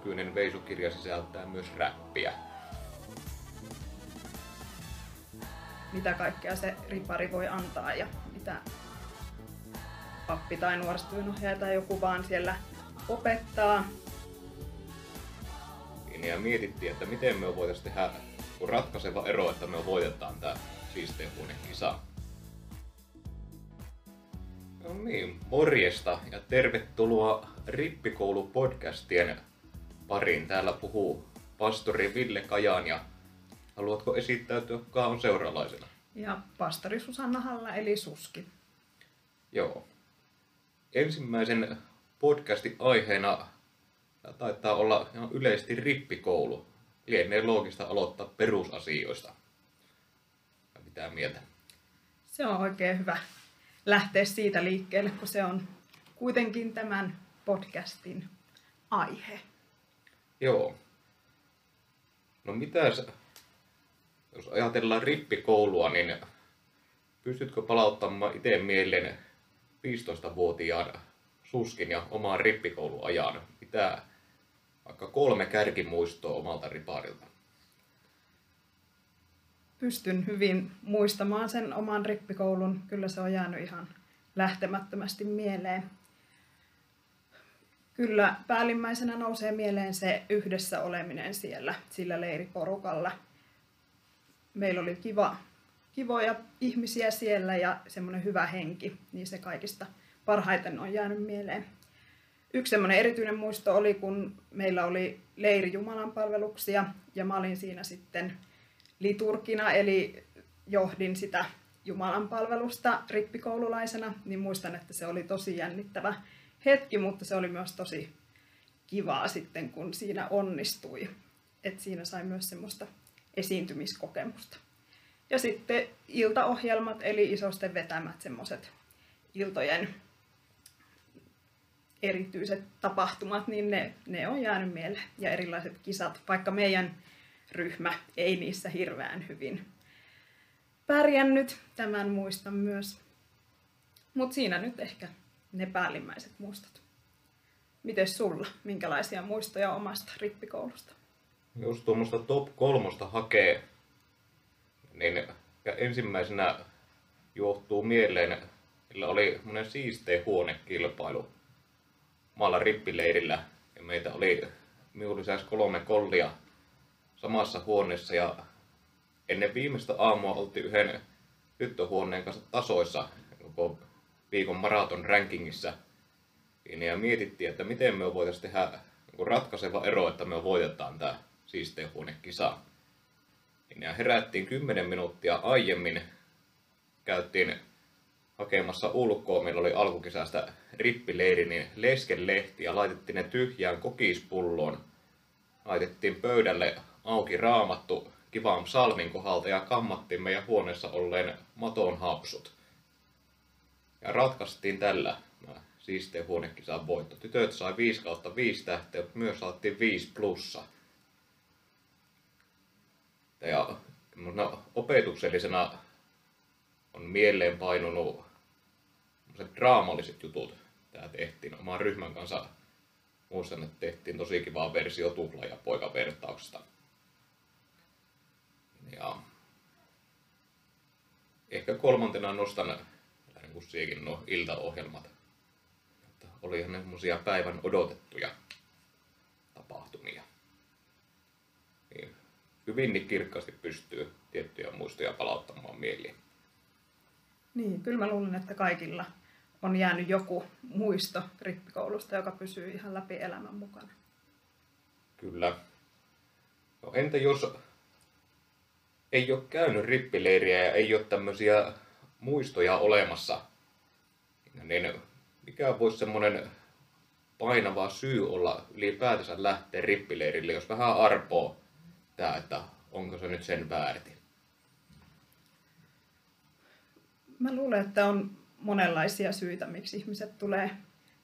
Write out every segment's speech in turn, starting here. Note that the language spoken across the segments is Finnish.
nykyinen veisukirja sisältää myös räppiä. Mitä kaikkea se ripari voi antaa ja mitä pappi tai nuorisotyönohjaaja tai joku vaan siellä opettaa. Niin, ja mietittiin, että miten me voitaisiin tehdä ratkaiseva ero, että me voitetaan tämä siisteen kisa. No niin, morjesta ja tervetuloa Rippikoulu-podcastien pariin. Täällä puhuu pastori Ville Kajaan ja haluatko esittäytyä, kuka on seuralaisena? Ja pastori Susanna Halla eli Suski. Joo. Ensimmäisen podcastin aiheena taitaa olla yleisesti rippikoulu. Lienee loogista aloittaa perusasioista. Mitä mieltä? Se on oikein hyvä lähteä siitä liikkeelle, kun se on kuitenkin tämän podcastin aihe. Joo. No mitäs, jos ajatellaan rippikoulua, niin pystytkö palauttamaan itse mieleen 15-vuotiaan suskin ja omaan rippikouluajan? Mitä vaikka kolme kärkimuistoa omalta riparilta? Pystyn hyvin muistamaan sen oman rippikoulun. Kyllä se on jäänyt ihan lähtemättömästi mieleen. Kyllä päällimmäisenä nousee mieleen se yhdessä oleminen siellä, sillä leiriporukalla. Meillä oli kiva, kivoja ihmisiä siellä ja semmoinen hyvä henki, niin se kaikista parhaiten on jäänyt mieleen. Yksi semmoinen erityinen muisto oli, kun meillä oli leiri Jumalan palveluksia ja mä olin siinä sitten liturgina, eli johdin sitä Jumalan palvelusta rippikoululaisena, niin muistan, että se oli tosi jännittävä hetki, mutta se oli myös tosi kivaa sitten, kun siinä onnistui. Et siinä sai myös semmoista esiintymiskokemusta. Ja sitten iltaohjelmat, eli isosten vetämät semmoiset iltojen erityiset tapahtumat, niin ne, ne on jäänyt mieleen. Ja erilaiset kisat, vaikka meidän ryhmä ei niissä hirveän hyvin pärjännyt, tämän muistan myös. Mutta siinä nyt ehkä ne päällimmäiset muistot. Miten sulla? Minkälaisia muistoja omasta rippikoulusta? Jos tuommoista top kolmosta hakee, niin ja ensimmäisenä johtuu mieleen, että oli monen siisteen huonekilpailu maalla rippileirillä. Ja meitä oli minun lisäksi kolme kollia samassa huoneessa ja ennen viimeistä aamua oltiin yhden tyttöhuoneen kanssa tasoissa koko viikon maraton rankingissa. Ja mietittiin, että miten me voitaisiin tehdä ratkaiseva ero, että me voitetaan tämä siisteen huonekisa. Ja herättiin 10 minuuttia aiemmin, käyttiin hakemassa ulkoa, meillä oli alkukesästä rippileiri, niin leskenlehti ja laitettiin ne tyhjään kokispulloon. Laitettiin pöydälle auki raamattu kivaan salmin kohdalta ja kammattiin meidän huoneessa olleen maton hapsut. Ja ratkaistiin tällä siisteen huonekisan voitto. Tytöt sai 5 kautta 5 tähteä, mutta myös saatiin 5 plussa. Ja no, opetuksellisena on mieleen painunut draamalliset jutut. Tämä tehtiin oman ryhmän kanssa. Muistan, että tehtiin tosi kivaa versio tupla- ja poikavertauksesta. Ja ehkä kolmantena nostan niin siihenkin no, iltaohjelmat. Että olihan ne semmoisia päivän odotettuja tapahtumia. Niin, hyvinkin kirkkaasti pystyy tiettyjä muistoja palauttamaan mieliin. Niin, kyllä mä luulen, että kaikilla on jäänyt joku muisto rippikoulusta, joka pysyy ihan läpi elämän mukana. Kyllä. No entä jos ei ole käynyt rippileiriä ja ei ole tämmöisiä muistoja olemassa, niin mikä voisi semmoinen painava syy olla ylipäätänsä lähteä rippileirille, jos vähän arpoo tämä, että onko se nyt sen väärti? Mä luulen, että on monenlaisia syitä, miksi ihmiset tulee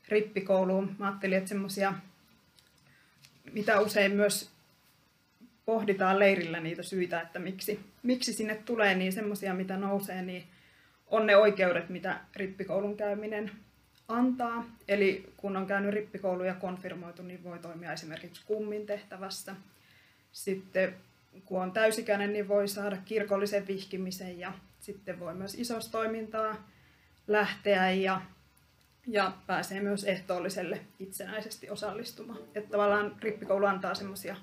rippikouluun. Mä ajattelin, että semmoisia, mitä usein myös pohditaan leirillä niitä syitä, että miksi, miksi sinne tulee, niin semmoisia, mitä nousee, niin on ne oikeudet, mitä rippikoulun käyminen antaa. Eli kun on käynyt rippikoulu ja konfirmoitu, niin voi toimia esimerkiksi kummin tehtävässä. Sitten kun on täysikäinen, niin voi saada kirkollisen vihkimisen ja sitten voi myös isostoimintaa lähteä ja, ja pääsee myös ehtoolliselle itsenäisesti osallistumaan. Että tavallaan rippikoulu antaa semmoisia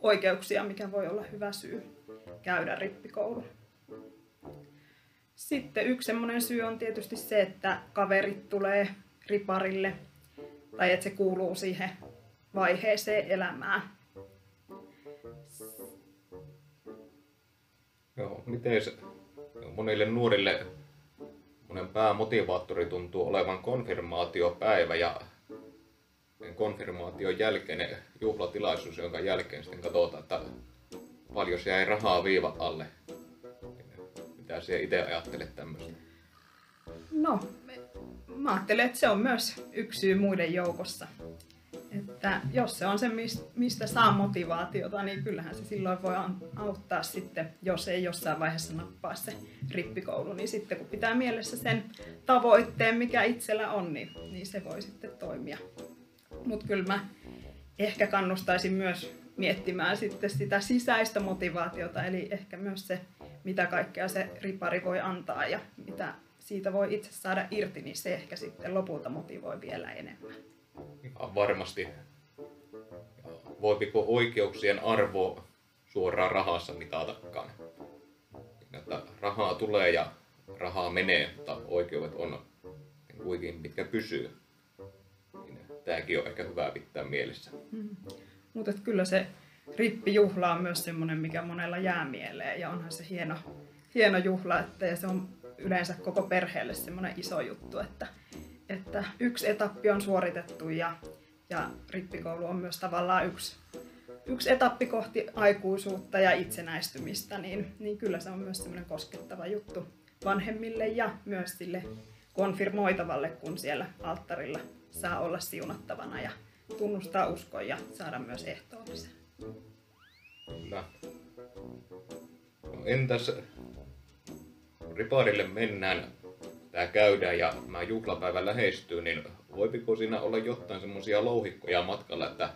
oikeuksia, mikä voi olla hyvä syy käydä rippikoulu. Sitten yksi semmoinen syy on tietysti se, että kaverit tulee riparille tai että se kuuluu siihen vaiheeseen elämää. Joo, miten monille nuorille monen päämotivaattori tuntuu olevan konfirmaatiopäivä ja konfirmaation jälkeinen juhlatilaisuus, jonka jälkeen sitten katsotaan, että paljon jäi rahaa viiva alle. Mitä sinä itse ajattelet tämmöistä? No, mä ajattelen, että se on myös yksi syy muiden joukossa. Että jos se on se, mistä saa motivaatiota, niin kyllähän se silloin voi auttaa sitten, jos ei jossain vaiheessa nappaa se rippikoulu, niin sitten kun pitää mielessä sen tavoitteen, mikä itsellä on, niin, niin se voi sitten toimia. Mutta kyllä mä ehkä kannustaisin myös miettimään sitten sitä sisäistä motivaatiota, eli ehkä myös se, mitä kaikkea se ripari voi antaa ja mitä siitä voi itse saada irti, niin se ehkä sitten lopulta motivoi vielä enemmän. Ihan varmasti. Voiko oikeuksien arvo suoraan rahassa mitatakaan? Että rahaa tulee ja rahaa menee, mutta oikeudet on kuitenkin mitkä pysyy. Niin tämäkin on ehkä hyvä pitää mielessä. Mm. Mutta kyllä se rippijuhla on myös semmoinen, mikä monella jää mieleen ja onhan se hieno, hieno juhla, että ja se on yleensä koko perheelle semmoinen iso juttu, että, että yksi etappi on suoritettu ja, ja rippikoulu on myös tavallaan yksi, yksi etappi kohti aikuisuutta ja itsenäistymistä, niin, niin kyllä se on myös semmoinen koskettava juttu vanhemmille ja myös sille konfirmoitavalle, kun siellä alttarilla saa olla siunattavana ja tunnustaa uskon ja saada myös ehtoollisen. Kyllä. No, entäs riparille mennään, tämä käydään ja mä juhlapäivä lähestyy, niin voipiko siinä olla jotain semmoisia louhikkoja matkalla, että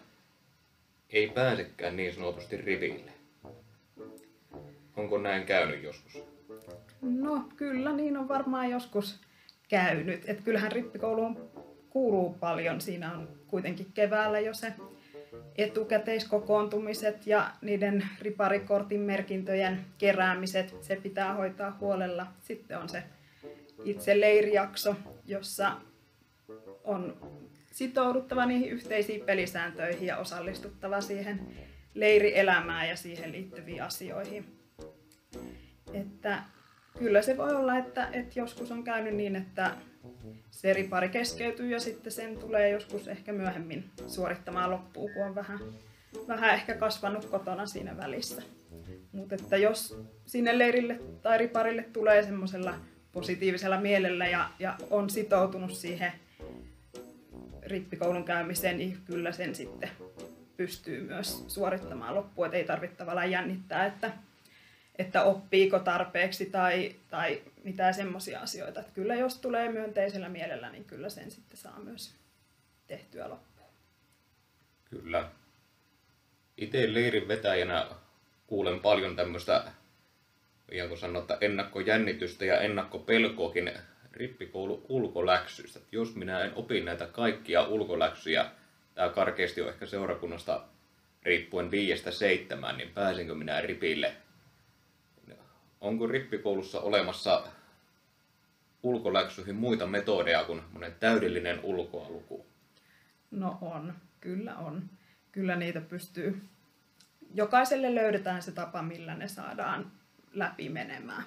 ei pääsekään niin sanotusti riville? Onko näin käynyt joskus? No kyllä, niin on varmaan joskus käynyt. Et kyllähän rippikouluun kuuluu paljon. Siinä on kuitenkin keväällä jo se etukäteiskokoontumiset ja niiden riparikortin merkintöjen keräämiset, se pitää hoitaa huolella. Sitten on se itse leirijakso, jossa on sitouduttava niihin yhteisiin pelisääntöihin ja osallistuttava siihen leirielämään ja siihen liittyviin asioihin. Että kyllä se voi olla, että, että joskus on käynyt niin, että se ripari keskeytyy ja sitten sen tulee joskus ehkä myöhemmin suorittamaan loppuun, kun on vähän, vähän ehkä kasvanut kotona siinä välissä. Mutta että jos sinne leirille tai riparille tulee semmoisella positiivisella mielellä ja, ja on sitoutunut siihen rippikoulun käymiseen, niin kyllä sen sitten pystyy myös suorittamaan loppuun. Että ei tarvitse tavallaan jännittää, että että oppiiko tarpeeksi tai, tai mitään semmoisia asioita. Että kyllä jos tulee myönteisellä mielellä, niin kyllä sen sitten saa myös tehtyä loppuun. Kyllä. Itse leirin vetäjänä kuulen paljon tämmöistä, ihan sanota, ennakkojännitystä ja ennakkopelkoakin rippikoulu ulkoläksyistä. Että jos minä en opi näitä kaikkia ulkoläksyjä, tämä karkeasti on ehkä seurakunnasta riippuen viiestä seitsemään, niin pääsenkö minä ripille onko rippikoulussa olemassa ulkoläksyihin muita metodeja kuin täydellinen ulkoaluku? No on, kyllä on. Kyllä niitä pystyy. Jokaiselle löydetään se tapa, millä ne saadaan läpi menemään.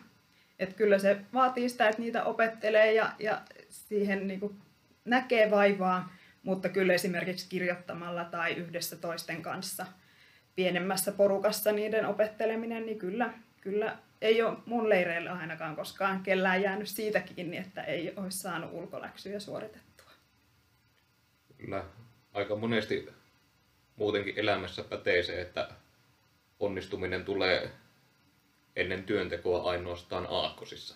Et kyllä se vaatii sitä, että niitä opettelee ja, ja siihen niin näkee vaivaa, mutta kyllä esimerkiksi kirjoittamalla tai yhdessä toisten kanssa pienemmässä porukassa niiden opetteleminen, niin kyllä, kyllä ei ole mun leireillä ainakaan koskaan kellään jäänyt siitä kiinni, että ei olisi saanut ulkoläksyjä suoritettua. Kyllä. Aika monesti muutenkin elämässä pätee se, että onnistuminen tulee ennen työntekoa ainoastaan aakkosissa.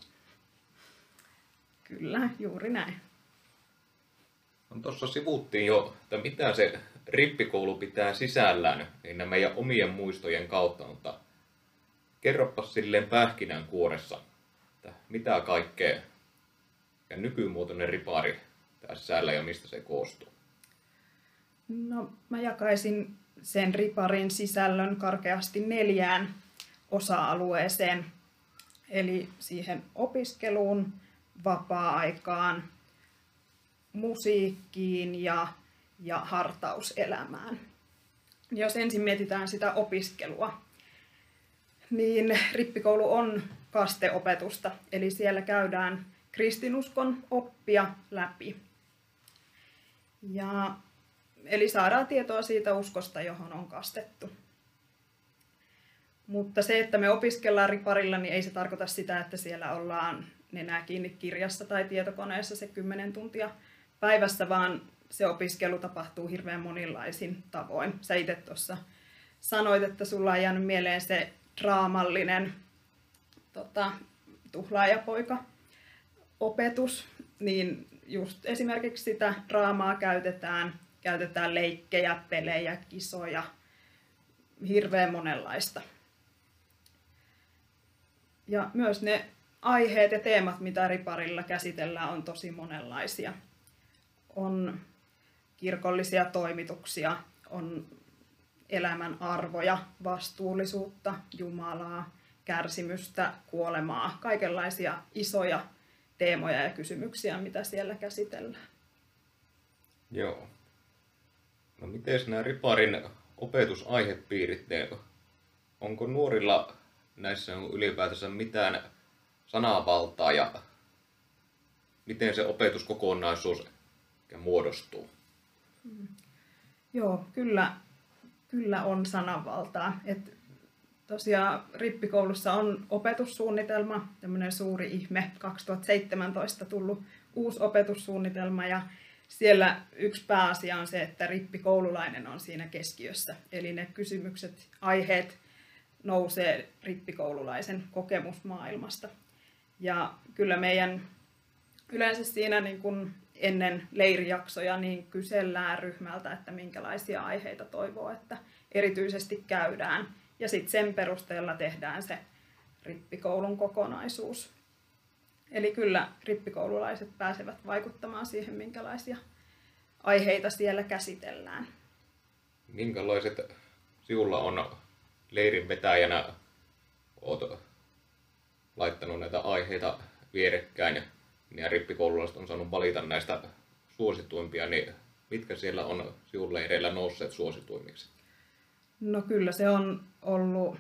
Kyllä, juuri näin. No, Tuossa sivuttiin jo, että mitä se rippikoulu pitää sisällään niin nämä meidän omien muistojen kautta, mutta kerropa silleen pähkinän kuoressa, että mitä kaikkea ja nykymuotoinen ripari tää sisällä ja mistä se koostuu. No, mä jakaisin sen riparin sisällön karkeasti neljään osa-alueeseen. Eli siihen opiskeluun, vapaa-aikaan, musiikkiin ja, ja hartauselämään. Jos ensin mietitään sitä opiskelua, niin rippikoulu on kasteopetusta, eli siellä käydään kristinuskon oppia läpi. Ja, eli saadaan tietoa siitä uskosta, johon on kastettu. Mutta se, että me opiskellaan riparilla, niin ei se tarkoita sitä, että siellä ollaan nenää kiinni kirjassa tai tietokoneessa se 10 tuntia päivässä, vaan se opiskelu tapahtuu hirveän monenlaisin tavoin. Sä itse tuossa sanoit, että sulla on jäänyt mieleen se draamallinen tota, tuhlaajapoika opetus, niin just esimerkiksi sitä draamaa käytetään, käytetään leikkejä, pelejä, kisoja, hirveän monenlaista. Ja myös ne aiheet ja teemat, mitä riparilla käsitellään, on tosi monenlaisia. On kirkollisia toimituksia, on elämän arvoja, vastuullisuutta, Jumalaa, kärsimystä, kuolemaa, kaikenlaisia isoja teemoja ja kysymyksiä, mitä siellä käsitellään. Joo. No miten nämä riparin opetusaihepiirit, onko nuorilla näissä on ylipäätänsä mitään sanavaltaa ja miten se opetuskokonaisuus muodostuu? Joo, kyllä, kyllä on sananvaltaa. Et tosiaan rippikoulussa on opetussuunnitelma, tämmöinen suuri ihme, 2017 tullut uusi opetussuunnitelma ja siellä yksi pääasia on se, että rippikoululainen on siinä keskiössä. Eli ne kysymykset, aiheet nousee rippikoululaisen kokemusmaailmasta. Ja kyllä meidän yleensä siinä niin kun ennen leirijaksoja niin kysellään ryhmältä, että minkälaisia aiheita toivoo, että erityisesti käydään. Ja sitten sen perusteella tehdään se rippikoulun kokonaisuus. Eli kyllä rippikoululaiset pääsevät vaikuttamaan siihen, minkälaisia aiheita siellä käsitellään. Minkälaiset sinulla on leirin vetäjänä, olet laittanut näitä aiheita vierekkäin ja rippikoululaiset on saanut valita näistä suosituimpia, niin mitkä siellä on sinun leireillä nousseet suosituimmiksi? No kyllä se on ollut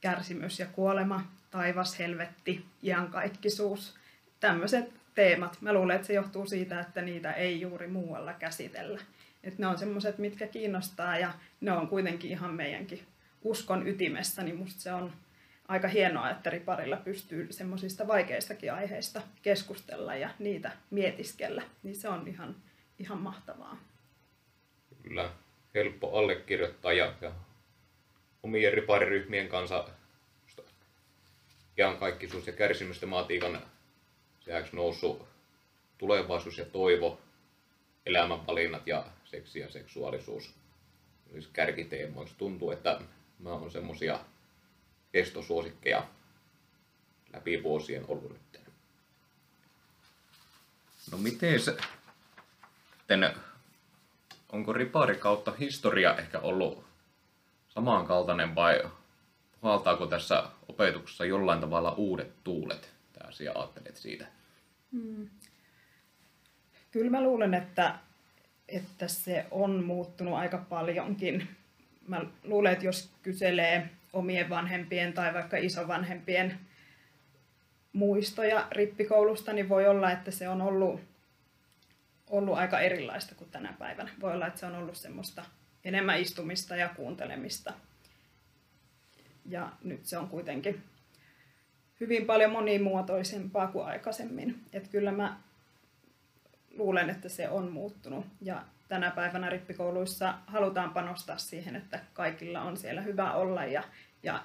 kärsimys ja kuolema, taivas, helvetti, iankaikkisuus. Tämmöiset teemat. Mä luulen, että se johtuu siitä, että niitä ei juuri muualla käsitellä. Et ne on semmoiset, mitkä kiinnostaa ja ne on kuitenkin ihan meidänkin uskon ytimessä, niin musta se on aika hienoa, että riparilla pystyy semmoisista vaikeistakin aiheista keskustella ja niitä mietiskellä. Niin se on ihan, ihan mahtavaa. Kyllä, helppo allekirjoittaa ja, ja omien ripariryhmien kanssa ihan kaikki ja kärsimystematiikan seäksi noussut tulevaisuus ja toivo, elämänvalinnat ja seksi ja seksuaalisuus olisi kärkiteemoiksi. Tuntuu, että mä on semmosia kestosuosikkeja läpi vuosien ollut nyt. No miten se, onko ripari kautta historia ehkä ollut samankaltainen vai puhaltaako tässä opetuksessa jollain tavalla uudet tuulet? Tämä asia ajattelet siitä. Hmm. Kyllä mä luulen, että, että se on muuttunut aika paljonkin. Mä luulen, että jos kyselee omien vanhempien tai vaikka isovanhempien muistoja rippikoulusta, niin voi olla, että se on ollut, ollut aika erilaista kuin tänä päivänä. Voi olla, että se on ollut semmoista enemmän istumista ja kuuntelemista. Ja nyt se on kuitenkin hyvin paljon monimuotoisempaa kuin aikaisemmin. Että kyllä mä luulen, että se on muuttunut. Ja tänä päivänä rippikouluissa halutaan panostaa siihen, että kaikilla on siellä hyvä olla ja, ja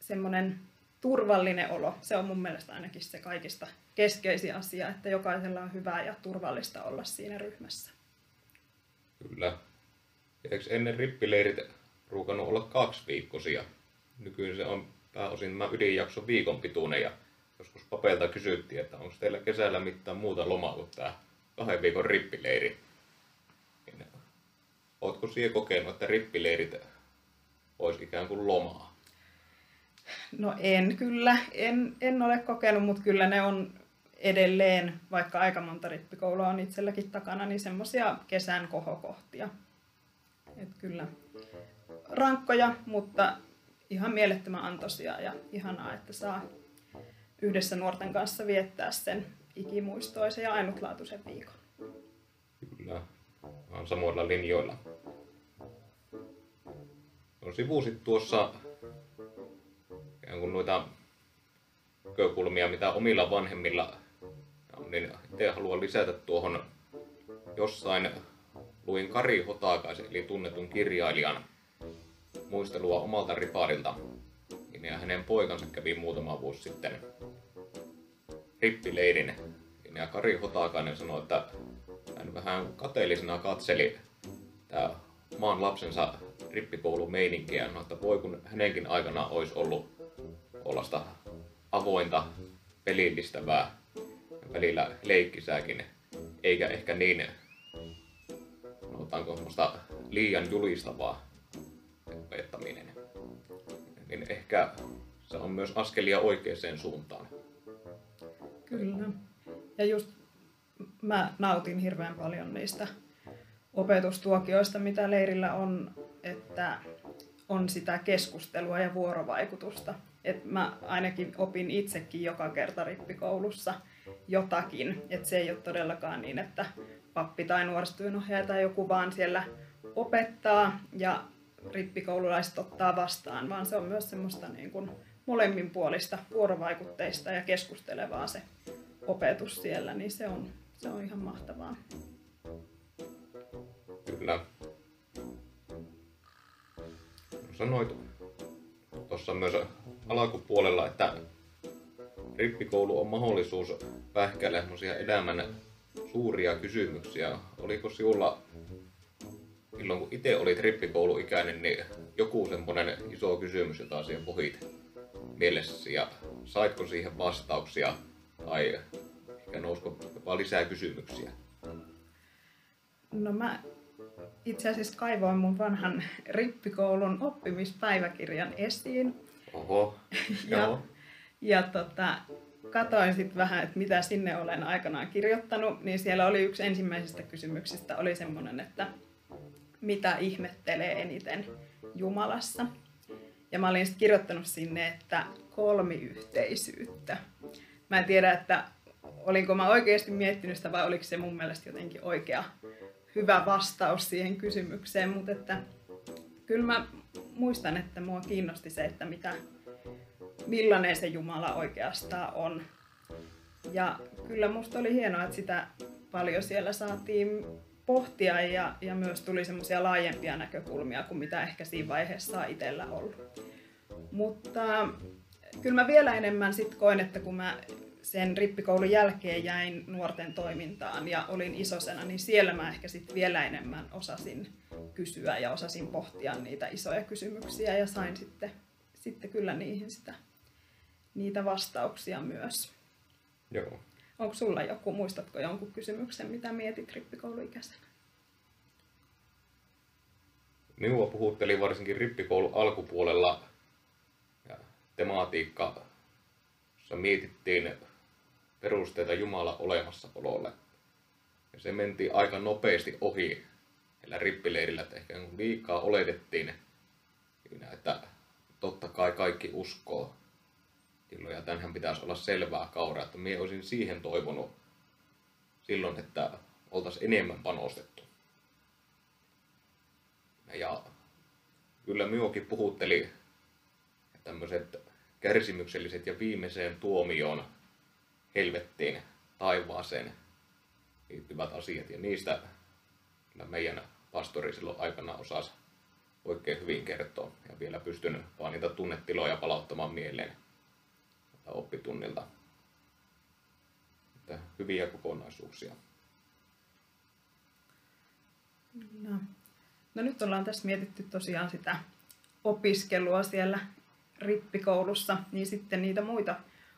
semmoinen turvallinen olo. Se on mun mielestä ainakin se kaikista keskeisin asia, että jokaisella on hyvää ja turvallista olla siinä ryhmässä. Kyllä. Eikö ennen rippileirit ruukannut olla kaksi viikkosia? Nykyisin se on pääosin tämä ydinjakso viikon pituinen ja joskus papeilta kysyttiin, että onko teillä kesällä mitään muuta lomaa kuin tämä kahden viikon rippileiri. Niin, ootko siihen kokenut, että rippileirit olisi ikään kuin lomaa? No en kyllä, en, en ole kokenut, mutta kyllä ne on edelleen, vaikka aika monta rippikoulua on itselläkin takana, niin semmoisia kesän kohokohtia. Et kyllä rankkoja, mutta ihan mielettömän antoisia ja ihanaa, että saa yhdessä nuorten kanssa viettää sen ikimuistoisen ja ainutlaatuisen viikon. Kyllä, on samoilla linjoilla. No, sivusit tuossa kuin noita näkökulmia, mitä omilla vanhemmilla on, niin itse haluan lisätä tuohon jossain luin Kari Hotakaisen, eli tunnetun kirjailijan muistelua omalta riparilta. Niin ja hänen poikansa kävi muutama vuosi sitten rippileirin. Ja Kari Hotakainen sanoi, että hän vähän kateellisena katseli tämä maan lapsensa rippikoulumeininkiä, no, että voi kun hänenkin aikana olisi ollut ollasta avointa, pelillistävää, välillä leikkisääkin, eikä ehkä niin, sanotaanko liian julistavaa opettaminen. Niin ehkä se on myös askelia oikeaan suuntaan. Kyllä. Ja just mä nautin hirveän paljon niistä opetustuokioista, mitä leirillä on, että on sitä keskustelua ja vuorovaikutusta. Et mä ainakin opin itsekin joka kerta rippikoulussa jotakin. Et se ei ole todellakaan niin, että pappi tai nuorisotyönohjaaja tai joku vaan siellä opettaa ja rippikoululaiset ottaa vastaan, vaan se on myös semmoista niin kuin molemminpuolista vuorovaikutteista ja keskustelevaa se opetus siellä, niin se on, se on ihan mahtavaa. Kyllä. Sanoit tuossa myös alkupuolella, että rippikoulu on mahdollisuus pähkäillä elämän suuria kysymyksiä. Oliko sinulla silloin kun itse olit rippikouluikäinen, niin joku semmoinen iso kysymys, jota siihen pohit mielessäsi ja saitko siihen vastauksia tai ehkä nousko jopa lisää kysymyksiä? No mä itse asiassa kaivoin mun vanhan rippikoulun oppimispäiväkirjan esiin. Oho, ja, joo. ja tota, katoin sitten vähän, että mitä sinne olen aikanaan kirjoittanut, niin siellä oli yksi ensimmäisistä kysymyksistä, oli semmoinen, että mitä ihmettelee eniten Jumalassa. Ja mä olin sitten kirjoittanut sinne, että kolmiyhteisyyttä. Mä en tiedä, että olinko mä oikeasti miettinyt sitä vai oliko se mun mielestä jotenkin oikea hyvä vastaus siihen kysymykseen, mutta että kyllä mä muistan, että mua kiinnosti se, että mitä, millainen se Jumala oikeastaan on. Ja kyllä musta oli hienoa, että sitä paljon siellä saatiin pohtia ja, ja myös tuli semmoisia laajempia näkökulmia kuin mitä ehkä siinä vaiheessa itsellä ollut. Mutta kyllä mä vielä enemmän sit koin, että kun mä sen rippikoulun jälkeen jäin nuorten toimintaan ja olin isosena, niin siellä mä ehkä sit vielä enemmän osasin kysyä ja osasin pohtia niitä isoja kysymyksiä ja sain sitten, sitten kyllä niihin sitä, niitä vastauksia myös. Joo. Onko sulla joku, muistatko jonkun kysymyksen, mitä mietit rippikouluikäisenä? Minua puhutteli varsinkin rippikoulun alkupuolella ja tematiikka, jossa mietittiin perusteita Jumala olemassaololle. Ja se mentiin aika nopeasti ohi näillä rippileirillä, että ehkä liikaa oletettiin, että totta kai kaikki uskoo silloin, ja tämänhän pitäisi olla selvää kauraa, että minä olisin siihen toivonut silloin, että oltaisiin enemmän panostettu. Ja kyllä minuakin puhutteli tämmöiset kärsimykselliset ja viimeiseen tuomioon helvettiin, taivaaseen liittyvät asiat. Ja niistä meidän pastori silloin aikana osasi oikein hyvin kertoa. Ja vielä pystyn vaan niitä tunnetiloja palauttamaan mieleen oppitunnilta. Että hyviä kokonaisuuksia. No. no nyt ollaan tässä mietitty tosiaan sitä opiskelua siellä rippikoulussa, niin sitten niitä muita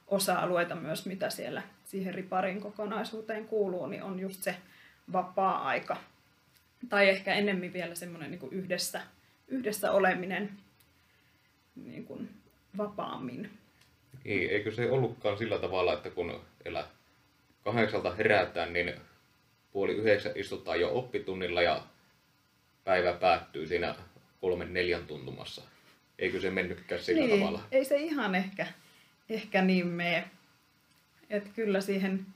osa-alueita myös, mitä siellä siihen riparin kokonaisuuteen kuuluu, niin on just se vapaa-aika. Tai ehkä ennemmin vielä semmoinen niin yhdessä, yhdessä oleminen niin kuin vapaammin. Niin, eikö se ollutkaan sillä tavalla, että kun elä kahdeksalta herätään, niin puoli yhdeksän istutaan jo oppitunnilla ja päivä päättyy siinä kolmen neljän tuntumassa. Eikö se mennytkään sillä niin, tavalla? Ei se ihan ehkä, ehkä niin mene. Että kyllä siihen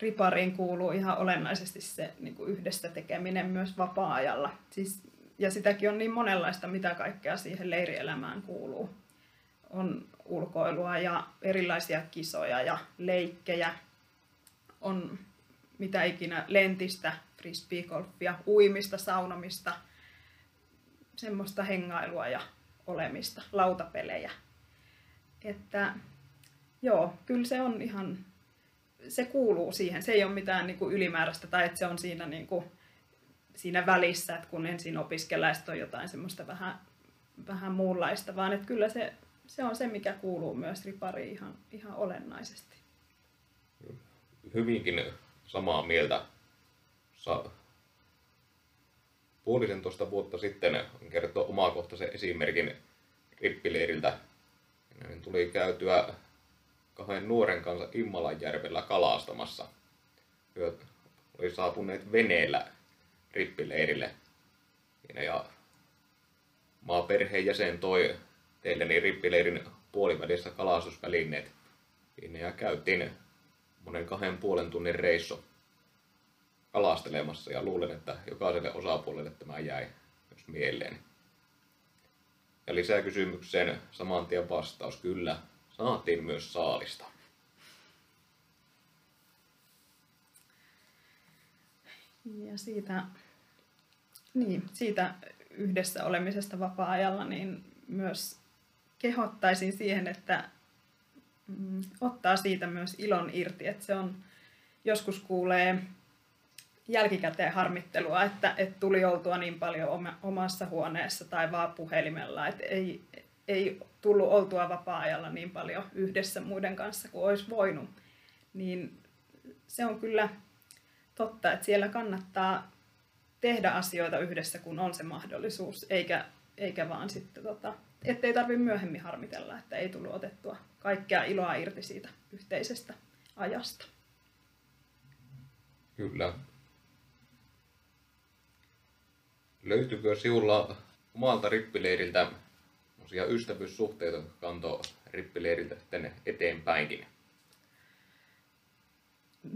ripariin kuuluu ihan olennaisesti se niin kuin yhdessä tekeminen myös vapaa-ajalla. Siis, ja sitäkin on niin monenlaista, mitä kaikkea siihen leirielämään kuuluu. On ulkoilua ja erilaisia kisoja ja leikkejä. On mitä ikinä lentistä, frisbeegolfia, uimista, saunomista, semmoista hengailua ja olemista, lautapelejä. Että joo, kyllä se on ihan, se kuuluu siihen. Se ei ole mitään niin kuin ylimääräistä tai että se on siinä, niin kuin, siinä välissä, että kun ensin opiskellaan, on jotain semmoista vähän, vähän muunlaista, vaan että kyllä se, se on se, mikä kuuluu myös ripariin ihan, ihan olennaisesti. Hyvinkin samaa mieltä. Sa- puolisen tuosta vuotta sitten kertoo omakohtaisen esimerkin rippileiriltä. Tuli käytyä kahden nuoren kanssa Immalanjärvellä kalastamassa. He oli saapuneet veneellä rippileirille. Ja maaperheen jäsen toi teille niin rippileirin puolivälissä kalastusvälineet. Ja käytiin monen kahden puolen tunnin reissu kalastelemassa ja luulen, että jokaiselle osapuolelle tämä jäi myös mieleen. Ja lisäkysymykseen saman tien vastaus, kyllä, saatiin myös saalista. Ja siitä, niin, siitä yhdessä olemisesta vapaa-ajalla niin myös kehottaisin siihen, että mm, ottaa siitä myös ilon irti. Että se on, joskus kuulee jälkikäteen harmittelua, että, että tuli oltua niin paljon omassa huoneessa tai vaan puhelimella, että ei, ei tullut oltua vapaa-ajalla niin paljon yhdessä muiden kanssa kuin olisi voinut. Niin se on kyllä totta, että siellä kannattaa tehdä asioita yhdessä, kun on se mahdollisuus, eikä, eikä vaan sitten, tota, ettei tarvitse myöhemmin harmitella, että ei tullut otettua kaikkea iloa irti siitä yhteisestä ajasta. Kyllä, löytyykö sinulla omalta rippileiriltä ystävyyssuhteita, jotka kantoi rippileiriltä sitten eteenpäinkin?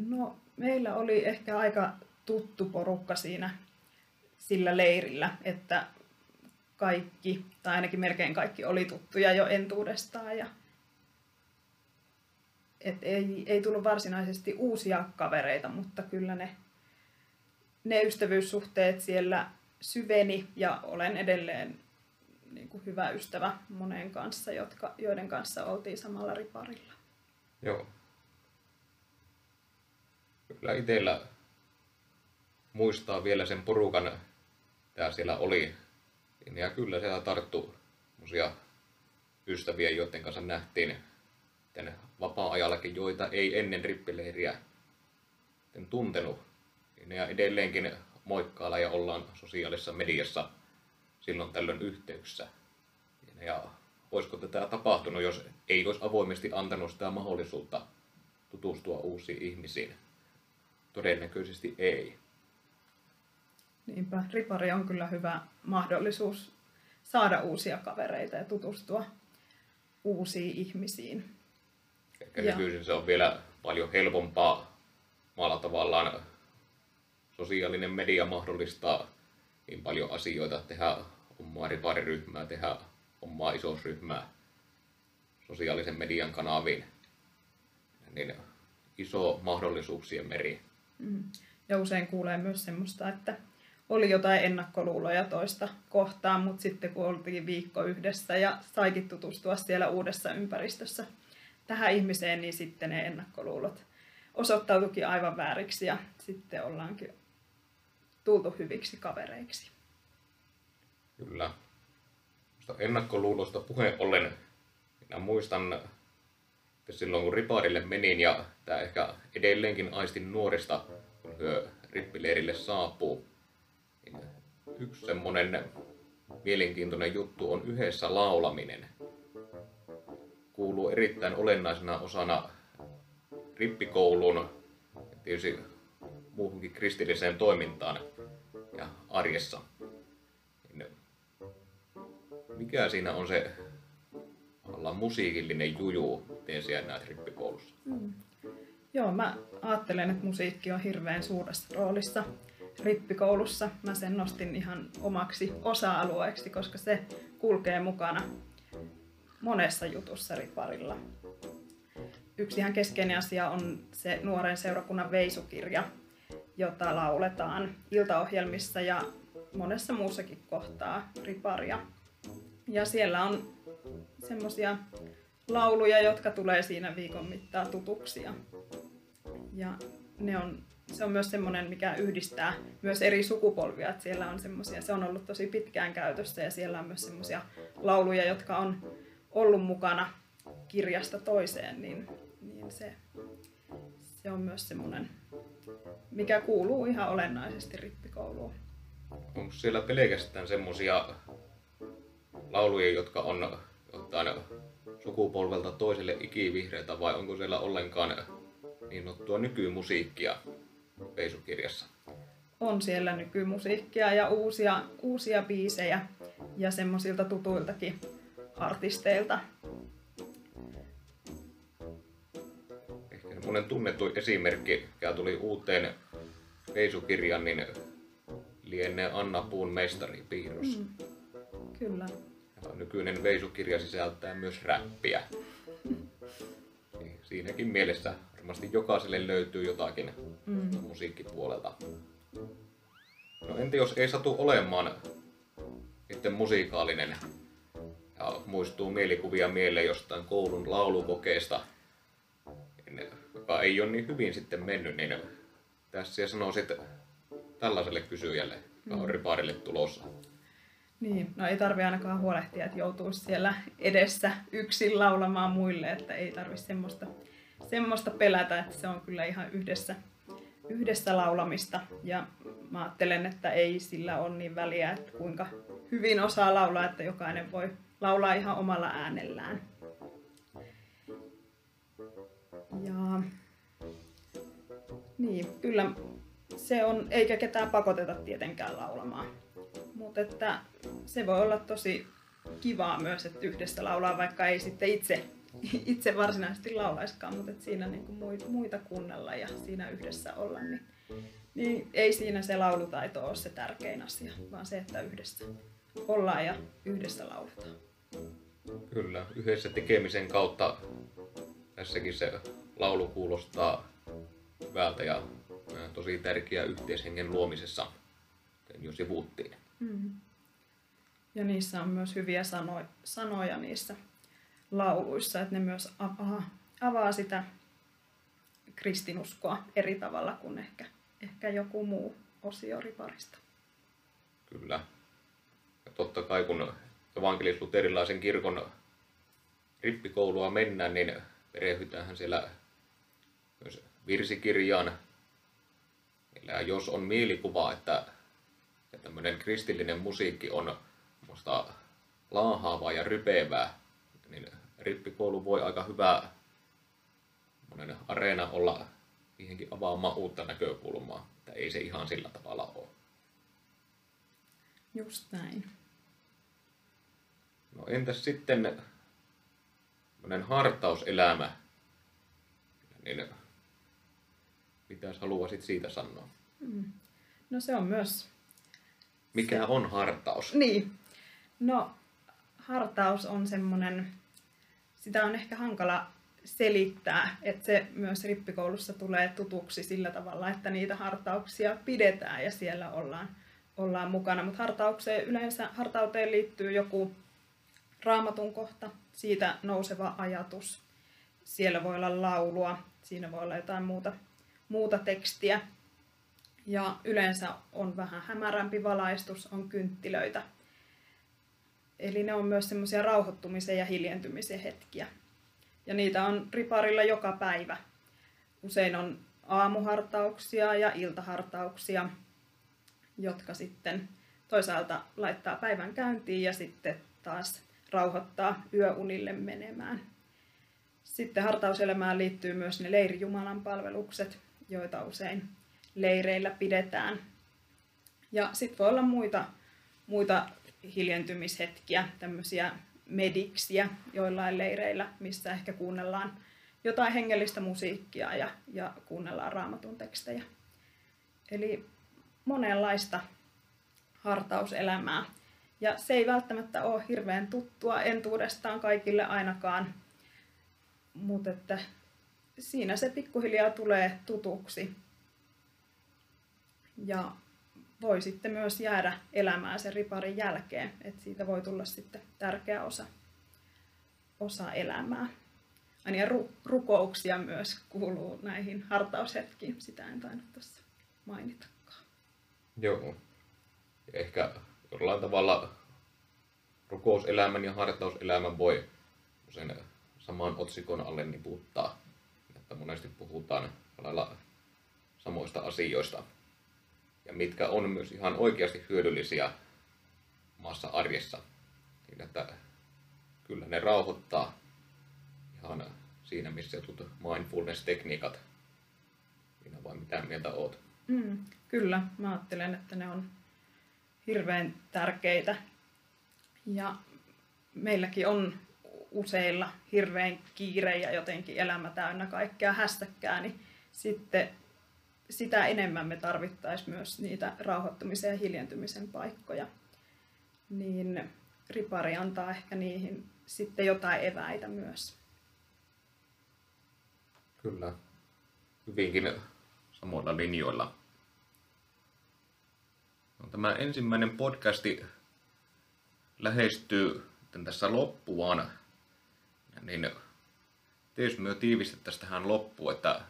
No, meillä oli ehkä aika tuttu porukka siinä sillä leirillä, että kaikki, tai ainakin melkein kaikki oli tuttuja jo entuudestaan. Ja et ei, ei tullut varsinaisesti uusia kavereita, mutta kyllä ne, ne ystävyyssuhteet siellä syveni ja olen edelleen niin kuin hyvä ystävä monen kanssa, jotka, joiden kanssa oltiin samalla riparilla. Joo. Kyllä itsellä muistaa vielä sen porukan, mitä siellä oli. Ja kyllä siellä tarttu ystäviä, joiden kanssa nähtiin vapaa-ajallakin, joita ei ennen rippileiriä tuntenut. Ja edelleenkin moikkailla ja ollaan sosiaalisessa mediassa silloin tällöin yhteyksissä. Ja olisiko tätä tapahtunut, jos ei olisi avoimesti antanut sitä mahdollisuutta tutustua uusiin ihmisiin? Todennäköisesti ei. Niinpä, ripari on kyllä hyvä mahdollisuus saada uusia kavereita ja tutustua uusiin ihmisiin. Ehkä nykyisin se on vielä paljon helpompaa maalla tavallaan sosiaalinen media mahdollistaa niin paljon asioita, tehdä omaa ripariryhmää, tehdä omaa isosryhmää sosiaalisen median kanaviin. Niin iso mahdollisuuksien meri. Mm. Ja usein kuulee myös semmoista, että oli jotain ennakkoluuloja toista kohtaan, mutta sitten kun oltiin viikko yhdessä ja saikin tutustua siellä uudessa ympäristössä tähän ihmiseen, niin sitten ne ennakkoluulot osoittautuikin aivan vääriksi ja sitten ollaankin tultu hyviksi kavereiksi. Kyllä. Musta ennakkoluulosta puheen ollen, minä muistan, että silloin kun riparille menin ja tämä ehkä edelleenkin aistin nuorista, kun hyö rippileirille saapuu, niin yksi semmoinen mielenkiintoinen juttu on yhdessä laulaminen. Kuuluu erittäin olennaisena osana rippikouluun ja tietysti muuhunkin kristilliseen toimintaan ja arjessa. Mikä siinä on se olla musiikillinen juju, miten siellä näet rippikoulussa? Mm. Joo, mä ajattelen, että musiikki on hirveän suuressa roolissa rippikoulussa. Mä sen nostin ihan omaksi osa-alueeksi, koska se kulkee mukana monessa jutussa riparilla. Yksi ihan keskeinen asia on se nuoren seurakunnan veisukirja, jota lauletaan iltaohjelmissa ja monessa muussakin kohtaa riparia. Ja siellä on semmoisia lauluja, jotka tulee siinä viikon mittaa tutuksia. Ja ne on, se on myös semmoinen, mikä yhdistää myös eri sukupolvia. Että siellä on semmoisia, se on ollut tosi pitkään käytössä ja siellä on myös semmoisia lauluja, jotka on ollut mukana kirjasta toiseen, niin, niin se, se on myös semmoinen, mikä kuuluu ihan olennaisesti rippikouluun. Onko siellä pelkästään semmoisia lauluja, jotka on jotain sukupolvelta toiselle ikivihreitä vai onko siellä ollenkaan niin sanottua nykymusiikkia peisukirjassa? On siellä nykymusiikkia ja uusia, uusia biisejä ja semmoisilta tutuiltakin artisteilta. Ehkä semmoinen tunnettu esimerkki, mikä tuli uuteen peisukirjan, niin lienee Anna Puun mestari piirros. Mm, kyllä. Nykyinen veisukirja sisältää myös räppiä. Niin siinäkin mielessä varmasti jokaiselle löytyy jotakin mm. musiikkipuolelta. No entä jos ei satu olemaan sitten musiikaalinen ja muistuu mielikuvia mieleen jostain koulun laulukokeesta, niin joka ei ole niin hyvin sitten mennyt, niin tässä sanoisit tällaiselle kysyjälle, joka on mm. riparille tulossa? Niin, no ei tarvi ainakaan huolehtia, että joutuu siellä edessä yksin laulamaan muille, että ei tarvi semmoista, semmoista pelätä, että se on kyllä ihan yhdessä, yhdessä laulamista. Ja mä ajattelen, että ei sillä ole niin väliä, että kuinka hyvin osaa laulaa, että jokainen voi laulaa ihan omalla äänellään. Ja niin, kyllä se on, eikä ketään pakoteta tietenkään laulamaan. Mutta että se voi olla tosi kivaa myös, että yhdessä laulaa, vaikka ei sitten itse, itse varsinaisesti laulaiskaan, mutta että siinä niin kuin muita kuunnella ja siinä yhdessä olla, niin, niin ei siinä se laulutaito ole se tärkein asia, vaan se, että yhdessä ollaan ja yhdessä lauletaan. Kyllä, yhdessä tekemisen kautta tässäkin se laulu kuulostaa hyvältä ja tosi tärkeä yhteishengen luomisessa, jo sivuttiin. Mm. Ja niissä on myös hyviä sano, sanoja niissä lauluissa, että ne myös avaa, avaa sitä kristinuskoa eri tavalla kuin ehkä, ehkä joku muu osio riparista. Kyllä. Ja totta kai kun evankelis-luterilaisen kirkon rippikoulua mennään, niin perehdytäänhän siellä myös virsikirjaan. Eli jos on mielikuva, että tämmöinen kristillinen musiikki on musta laahaavaa ja rypevää, niin rippikoulu voi aika hyvä areena olla siihenkin avaamaan uutta näkökulmaa, että ei se ihan sillä tavalla ole. Just näin. No entäs sitten hartauselämä, niin mitä haluaisit siitä sanoa? Mm. No se on myös... Mikä on hartaus? Niin. No hartaus on semmoinen, sitä on ehkä hankala selittää, että se myös rippikoulussa tulee tutuksi sillä tavalla, että niitä hartauksia pidetään ja siellä ollaan, ollaan mukana. Mutta hartaukseen yleensä hartauteen liittyy joku raamatun kohta, siitä nouseva ajatus. siellä voi olla laulua, siinä voi olla jotain muuta, muuta tekstiä. Ja yleensä on vähän hämärämpi valaistus, on kynttilöitä. Eli ne on myös semmoisia rauhoittumisen ja hiljentymisen hetkiä. Ja niitä on riparilla joka päivä. Usein on aamuhartauksia ja iltahartauksia, jotka sitten toisaalta laittaa päivän käyntiin ja sitten taas rauhoittaa yöunille menemään. Sitten hartauselämään liittyy myös ne leirijumalan palvelukset, joita usein leireillä pidetään. Ja sitten voi olla muita, muita hiljentymishetkiä, tämmöisiä mediksiä joillain leireillä, missä ehkä kuunnellaan jotain hengellistä musiikkia ja, ja kuunnellaan raamatun tekstejä. Eli monenlaista hartauselämää. Ja se ei välttämättä ole hirveän tuttua entuudestaan kaikille ainakaan, mutta että siinä se pikkuhiljaa tulee tutuksi. Ja voi sitten myös jäädä elämään sen riparin jälkeen, että siitä voi tulla sitten tärkeä osa, osa elämää. Aina ru- rukouksia myös kuuluu näihin hartaushetkiin, sitä en tainnut tuossa mainitakaan. Joo. Ehkä jollain tavalla rukouselämän ja hartauselämän voi usein saman otsikon alle niputtaa. Että monesti puhutaan lailla samoista asioista. Ja mitkä on myös ihan oikeasti hyödyllisiä maassa arjessa. Niin että kyllä ne rauhoittaa ihan siinä, missä jotkut mindfulness-tekniikat. Minä vai mitä mieltä oot? Mm, kyllä, mä ajattelen, että ne on hirveän tärkeitä. Ja meilläkin on useilla hirveän kiire ja jotenkin elämä täynnä kaikkea hässäkkää, niin sitten sitä enemmän me tarvittaisiin myös niitä rauhoittumisen ja hiljentymisen paikkoja. Niin ripari antaa ehkä niihin sitten jotain eväitä myös. Kyllä. Hyvinkin samoilla linjoilla. No, tämä ensimmäinen podcasti lähestyy tässä loppuaan, niin teis myö tiivistettäisiin tähän loppuun, että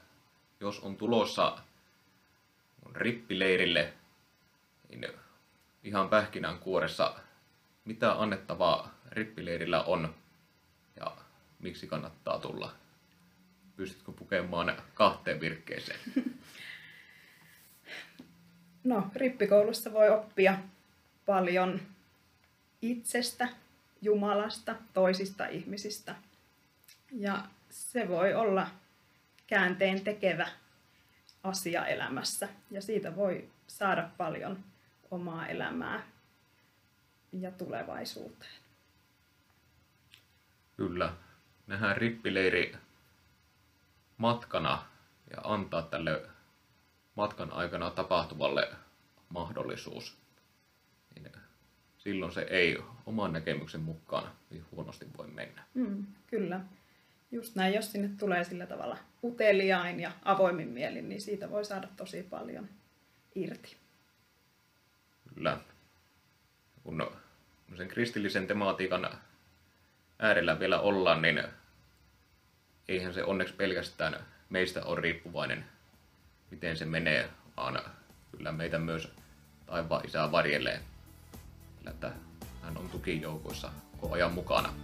jos on tulossa rippileirille, niin ihan pähkinän kuoressa, mitä annettavaa rippileirillä on ja miksi kannattaa tulla? Pystytkö pukemaan kahteen virkkeeseen? No, rippikoulussa voi oppia paljon itsestä, Jumalasta, toisista ihmisistä. Ja se voi olla käänteen tekevä asia elämässä. Ja siitä voi saada paljon omaa elämää ja tulevaisuuteen. Kyllä. Nähdään rippileiri matkana ja antaa tälle matkan aikana tapahtuvalle mahdollisuus. Niin silloin se ei oman näkemyksen mukaan niin huonosti voi mennä. Mm, kyllä. Just näin, jos sinne tulee sillä tavalla uteliain ja avoimin mielin, niin siitä voi saada tosi paljon irti. Kyllä. Kun sen kristillisen tematiikan äärellä vielä ollaan, niin eihän se onneksi pelkästään meistä ole riippuvainen, miten se menee, vaan kyllä meitä myös taivaan isää varjelee. Että hän on tukijoukoissa koko ajan mukana.